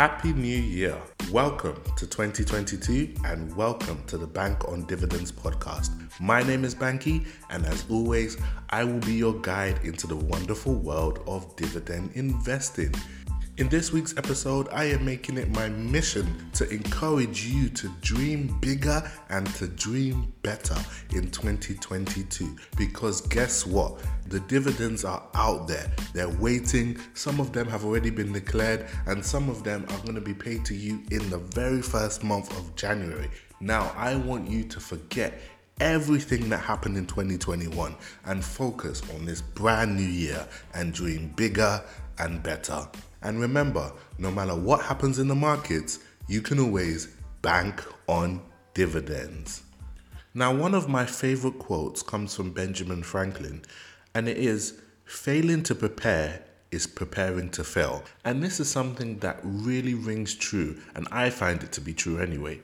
Happy New Year. Welcome to 2022 and welcome to the Bank on Dividends podcast. My name is Banky, and as always, I will be your guide into the wonderful world of dividend investing. In this week's episode, I am making it my mission to encourage you to dream bigger and to dream better in 2022. Because guess what? The dividends are out there, they're waiting. Some of them have already been declared, and some of them are going to be paid to you in the very first month of January. Now, I want you to forget everything that happened in 2021 and focus on this brand new year and dream bigger and better. And remember, no matter what happens in the markets, you can always bank on dividends. Now, one of my favorite quotes comes from Benjamin Franklin, and it is failing to prepare is preparing to fail. And this is something that really rings true, and I find it to be true anyway.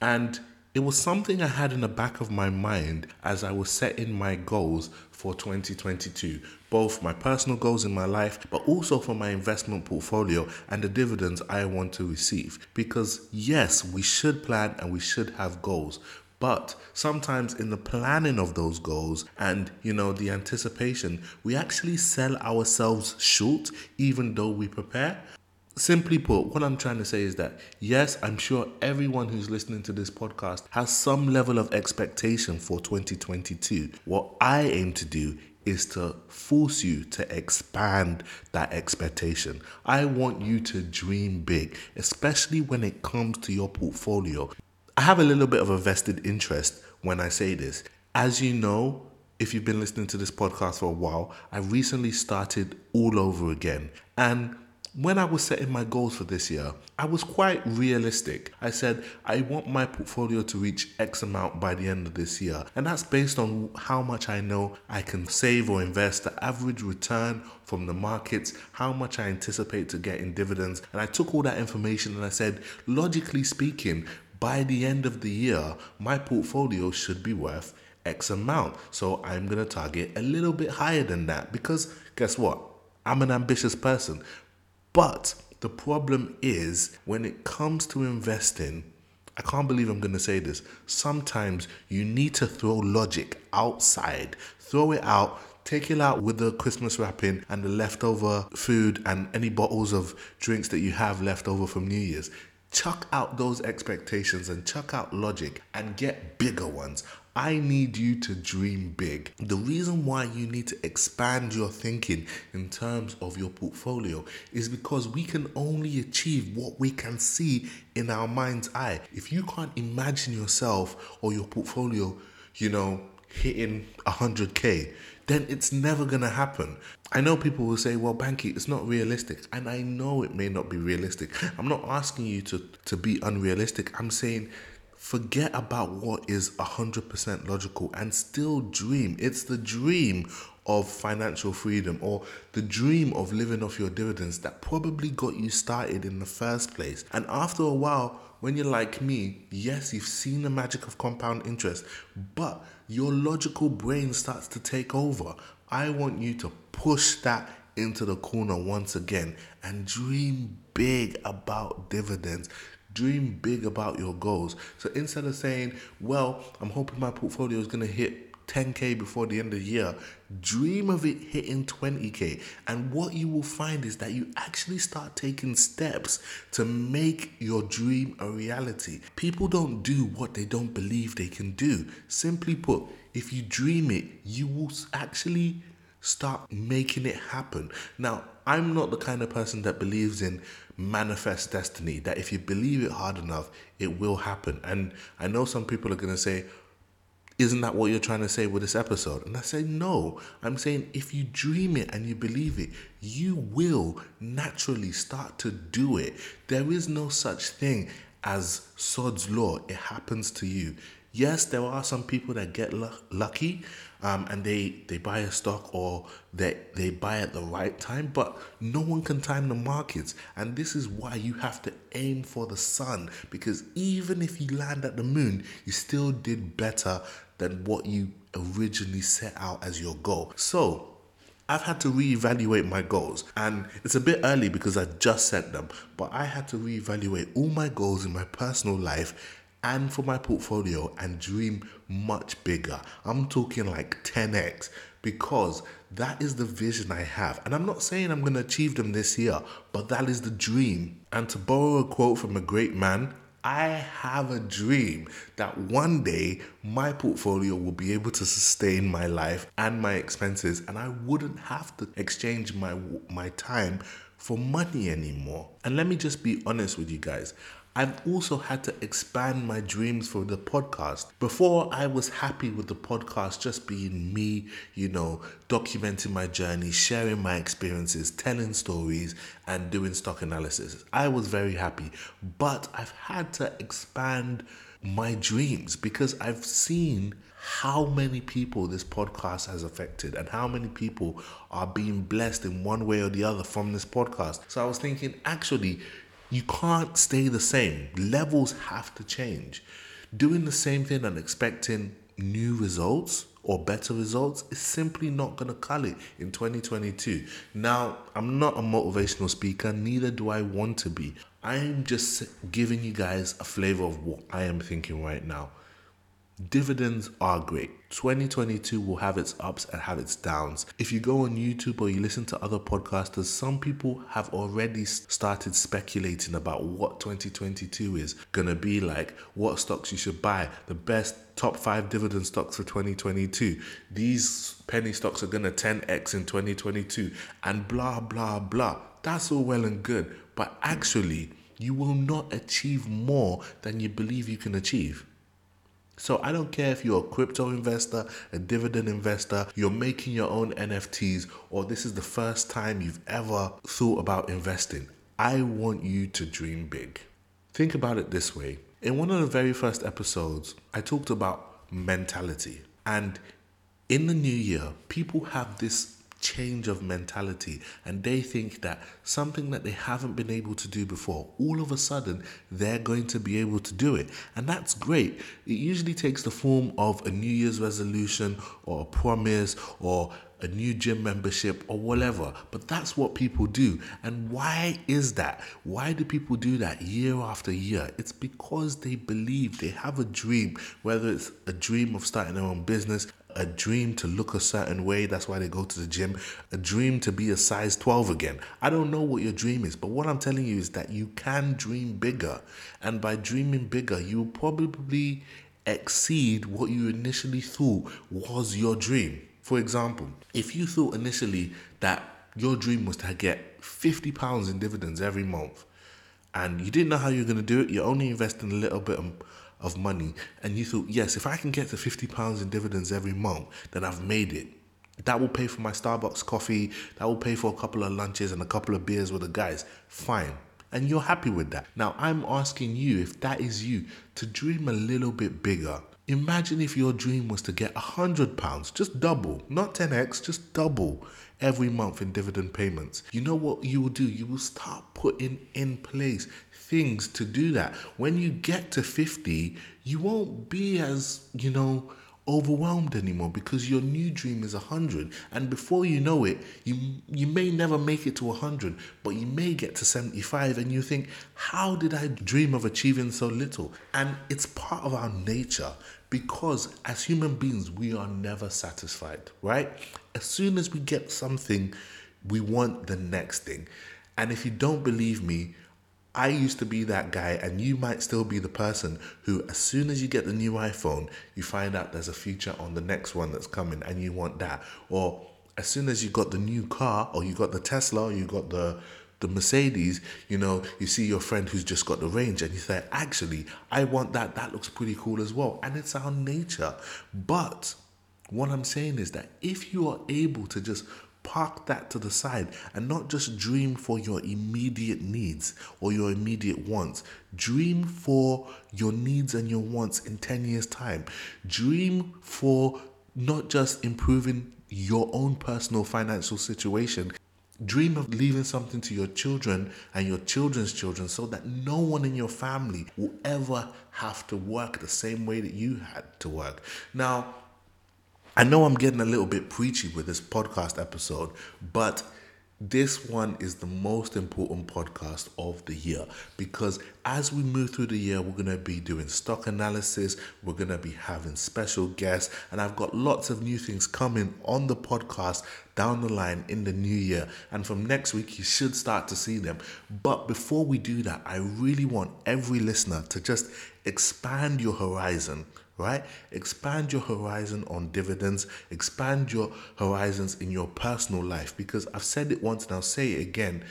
And it was something I had in the back of my mind as I was setting my goals for 2022, both my personal goals in my life, but also for my investment portfolio and the dividends I want to receive. Because, yes, we should plan and we should have goals, but sometimes in the planning of those goals and you know the anticipation, we actually sell ourselves short even though we prepare. Simply put, what I'm trying to say is that yes, I'm sure everyone who's listening to this podcast has some level of expectation for 2022. What I aim to do is to force you to expand that expectation. I want you to dream big, especially when it comes to your portfolio. I have a little bit of a vested interest when I say this. As you know, if you've been listening to this podcast for a while, I recently started all over again. And when I was setting my goals for this year, I was quite realistic. I said, I want my portfolio to reach X amount by the end of this year. And that's based on how much I know I can save or invest, the average return from the markets, how much I anticipate to get in dividends. And I took all that information and I said, logically speaking, by the end of the year, my portfolio should be worth X amount. So I'm going to target a little bit higher than that because guess what? I'm an ambitious person. But the problem is when it comes to investing, I can't believe I'm going to say this. Sometimes you need to throw logic outside, throw it out, take it out with the Christmas wrapping and the leftover food and any bottles of drinks that you have left over from New Year's. Chuck out those expectations and chuck out logic and get bigger ones. I need you to dream big. The reason why you need to expand your thinking in terms of your portfolio is because we can only achieve what we can see in our mind's eye. If you can't imagine yourself or your portfolio, you know, hitting 100k, then it's never gonna happen. I know people will say, well, Banky, it's not realistic. And I know it may not be realistic. I'm not asking you to, to be unrealistic. I'm saying Forget about what is 100% logical and still dream. It's the dream of financial freedom or the dream of living off your dividends that probably got you started in the first place. And after a while, when you're like me, yes, you've seen the magic of compound interest, but your logical brain starts to take over. I want you to push that into the corner once again and dream big about dividends. Dream big about your goals. So instead of saying, well, I'm hoping my portfolio is going to hit 10k before the end of the year, dream of it hitting 20k. And what you will find is that you actually start taking steps to make your dream a reality. People don't do what they don't believe they can do. Simply put, if you dream it, you will actually start making it happen. Now, I'm not the kind of person that believes in manifest destiny, that if you believe it hard enough, it will happen. And I know some people are going to say, isn't that what you're trying to say with this episode? And I say, no. I'm saying if you dream it and you believe it, you will naturally start to do it. There is no such thing as Sod's Law. It happens to you. Yes, there are some people that get lucky um, and they, they buy a stock or they, they buy at the right time, but no one can time the markets. And this is why you have to aim for the sun because even if you land at the moon, you still did better than what you originally set out as your goal. So, I've had to reevaluate my goals. And it's a bit early because I just set them, but I had to reevaluate all my goals in my personal life and for my portfolio and dream much bigger. I'm talking like 10x because that is the vision I have. And I'm not saying I'm going to achieve them this year, but that is the dream. And to borrow a quote from a great man, I have a dream that one day my portfolio will be able to sustain my life and my expenses, and I wouldn't have to exchange my my time for money anymore. And let me just be honest with you guys. I've also had to expand my dreams for the podcast. Before, I was happy with the podcast just being me, you know, documenting my journey, sharing my experiences, telling stories, and doing stock analysis. I was very happy, but I've had to expand my dreams because I've seen how many people this podcast has affected and how many people are being blessed in one way or the other from this podcast. So I was thinking, actually, you can't stay the same. Levels have to change. Doing the same thing and expecting new results or better results is simply not going to cut it in 2022. Now, I'm not a motivational speaker, neither do I want to be. I'm just giving you guys a flavor of what I am thinking right now. Dividends are great. 2022 will have its ups and have its downs. If you go on YouTube or you listen to other podcasters, some people have already started speculating about what 2022 is going to be like, what stocks you should buy, the best top five dividend stocks for 2022. These penny stocks are going to 10x in 2022, and blah, blah, blah. That's all well and good, but actually, you will not achieve more than you believe you can achieve. So I don't care if you're a crypto investor, a dividend investor, you're making your own NFTs, or this is the first time you've ever thought about investing. I want you to dream big. Think about it this way. In one of the very first episodes, I talked about mentality. And in the new year, people have this change of mentality and they think that something that they haven't been able to do before, all of a sudden they're going to be able to do it. And that's great. It usually takes the form of a New Year's resolution or a promise or a new gym membership or whatever. But that's what people do. And why is that? Why do people do that year after year? It's because they believe they have a dream, whether it's a dream of starting their own business, a dream to look a certain way. That's why they go to the gym. A dream to be a size 12 again. I don't know what your dream is, but what I'm telling you is that you can dream bigger. And by dreaming bigger, you will probably exceed what you initially thought was your dream. For example, if you thought initially that your dream was to get 50 pounds in dividends every month and you didn't know how you're going to do it, you're only investing a little bit of money and you thought, yes, if I can get to 50 pounds in dividends every month, then I've made it. That will pay for my Starbucks coffee, that will pay for a couple of lunches and a couple of beers with the guys. Fine. And you're happy with that. Now, I'm asking you, if that is you, to dream a little bit bigger. Imagine if your dream was to get a hundred pounds, just double, not 10x, just double every month in dividend payments. You know what you will do? You will start putting in place things to do that. When you get to 50, you won't be as, you know, overwhelmed anymore because your new dream is 100 and before you know it you you may never make it to 100 but you may get to 75 and you think how did I dream of achieving so little and it's part of our nature because as human beings we are never satisfied right as soon as we get something we want the next thing and if you don't believe me I used to be that guy, and you might still be the person who, as soon as you get the new iPhone, you find out there's a feature on the next one that's coming and you want that. Or as soon as you got the new car, or you got the Tesla, or you got the the Mercedes, you know, you see your friend who's just got the range and you say, actually, I want that. That looks pretty cool as well. And it's our nature. But what I'm saying is that if you are able to just Park that to the side and not just dream for your immediate needs or your immediate wants. Dream for your needs and your wants in 10 years' time. Dream for not just improving your own personal financial situation. Dream of leaving something to your children and your children's children so that no one in your family will ever have to work the same way that you had to work. Now, I know I'm getting a little bit preachy with this podcast episode, but this one is the most important podcast of the year because as we move through the year, we're going to be doing stock analysis, we're going to be having special guests, and I've got lots of new things coming on the podcast down the line in the new year. And from next week, you should start to see them. But before we do that, I really want every listener to just expand your horizon right? Expand your horizon on dividends, expand your horizons in your personal life because I've said it once and I'll say it again.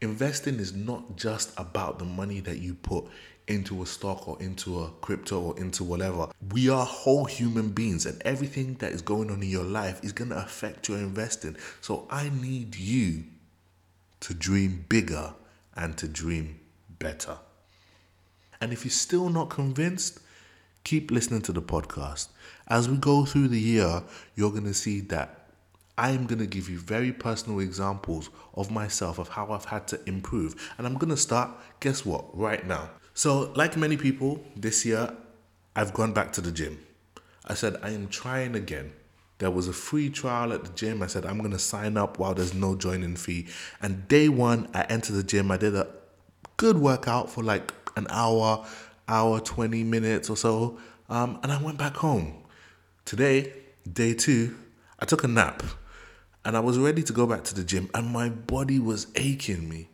Investing is not just about the money that you put into a stock or into a crypto or into whatever. We are whole human beings, and everything that is going on in your life is going to affect your investing. So I need you to dream bigger and to dream better. And if you're still not convinced, keep listening to the podcast. As we go through the year, you're going to see that I am going to give you very personal examples of myself, of how I've had to improve. And I'm going to start, guess what, right now. So, like many people, this year, I've gone back to the gym. I said, I am trying again. There was a free trial at the gym. I said, I'm going to sign up while there's no joining fee. And day one, I entered the gym. I did a good workout for like an hour hour, 20 minutes or so, um, and I went back home. Today, day two, I took a nap and I was ready to go back to the gym, and my body was aching me.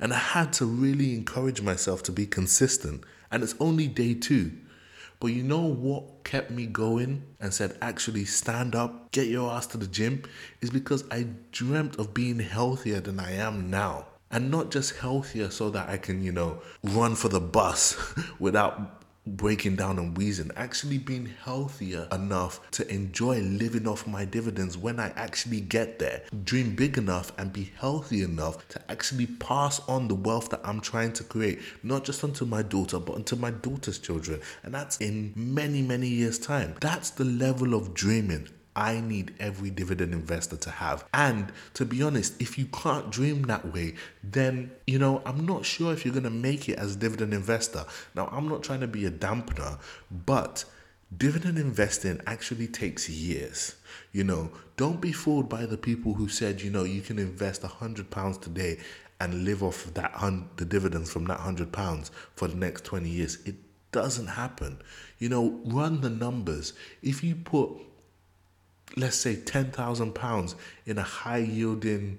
And I had to really encourage myself to be consistent. And it's only day two. But you know what kept me going and said, actually, stand up, get your ass to the gym? Is because I dreamt of being healthier than I am now and not just healthier so that I can, you know, run for the bus without breaking down and wheezing, actually being healthier enough to enjoy living off my dividends when I actually get there. Dream big enough and be healthy enough to actually pass on the wealth that I'm trying to create, not just onto my daughter, but onto my daughter's children. And that's in many, many years' time. That's the level of dreaming I need every dividend investor to have. And to be honest, if you can't dream that way, then, you know, I'm not sure if you're to make it as a dividend investor. Now, I'm not trying to be a dampener, but dividend investing actually takes years. You know, don't be fooled by the people who said, you know, you can invest a hundred pounds today and live off that hun- the dividends from that hundred pounds for the next 20 years. It doesn't happen. You know, run the numbers. If you put let's say £10,000 in a high yielding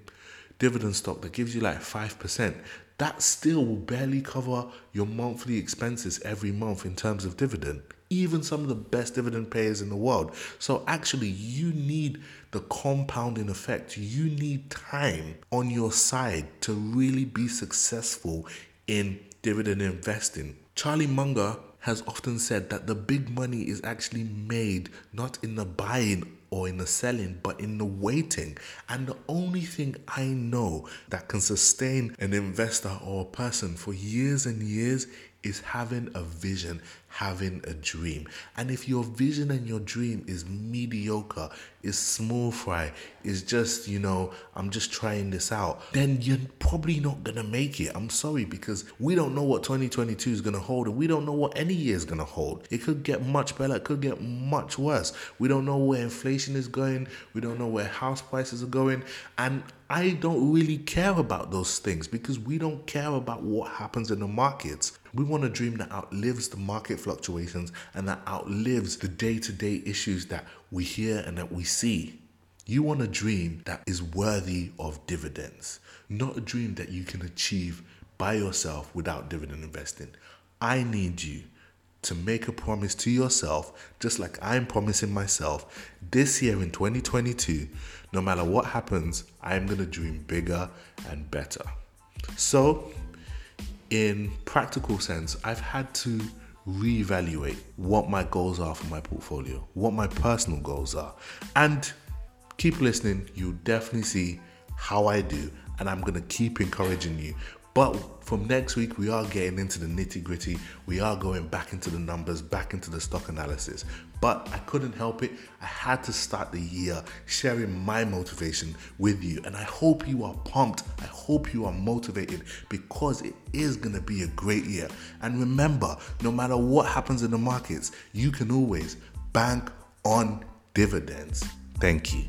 dividend stock that gives you like 5%, that still will barely cover your monthly expenses every month in terms of dividend. Even some of the best dividend payers in the world. So, actually, you need the compounding effect. You need time on your side to really be successful in dividend investing. Charlie Munger has often said that the big money is actually made not in the buying or in the selling, but in the waiting. And the only thing I know that can sustain an investor or a person for years and years is having a vision, having a dream. And if your vision and your dream is mediocre, is small fry, is just, you know, I'm just trying this out, then you're probably not gonna make it. I'm sorry because we don't know what 2022 is gonna hold and we don't know what any year is gonna hold. It could get much better, it could get much worse. We don't know where inflation is going, we don't know where house prices are going, and I don't really care about those things because we don't care about what happens in the markets. We want a dream that outlives the market fluctuations and that outlives the day to day issues that we hear and that we see. You want a dream that is worthy of dividends, not a dream that you can achieve by yourself without dividend investing. I need you to make a promise to yourself, just like I'm promising myself this year in 2022 no matter what happens, I'm going to dream bigger and better. So, in practical sense, I've had to reevaluate what my goals are for my portfolio, what my personal goals are. And keep listening, you'll definitely see how I do. And I'm going to keep encouraging you but from next week, we are getting into the nitty gritty. We are going back into the numbers, back into the stock analysis. But I couldn't help it. I had to start the year sharing my motivation with you. And I hope you are pumped. I hope you are motivated because it is going to be a great year. And remember, no matter what happens in the markets, you can always bank on dividends. Thank you.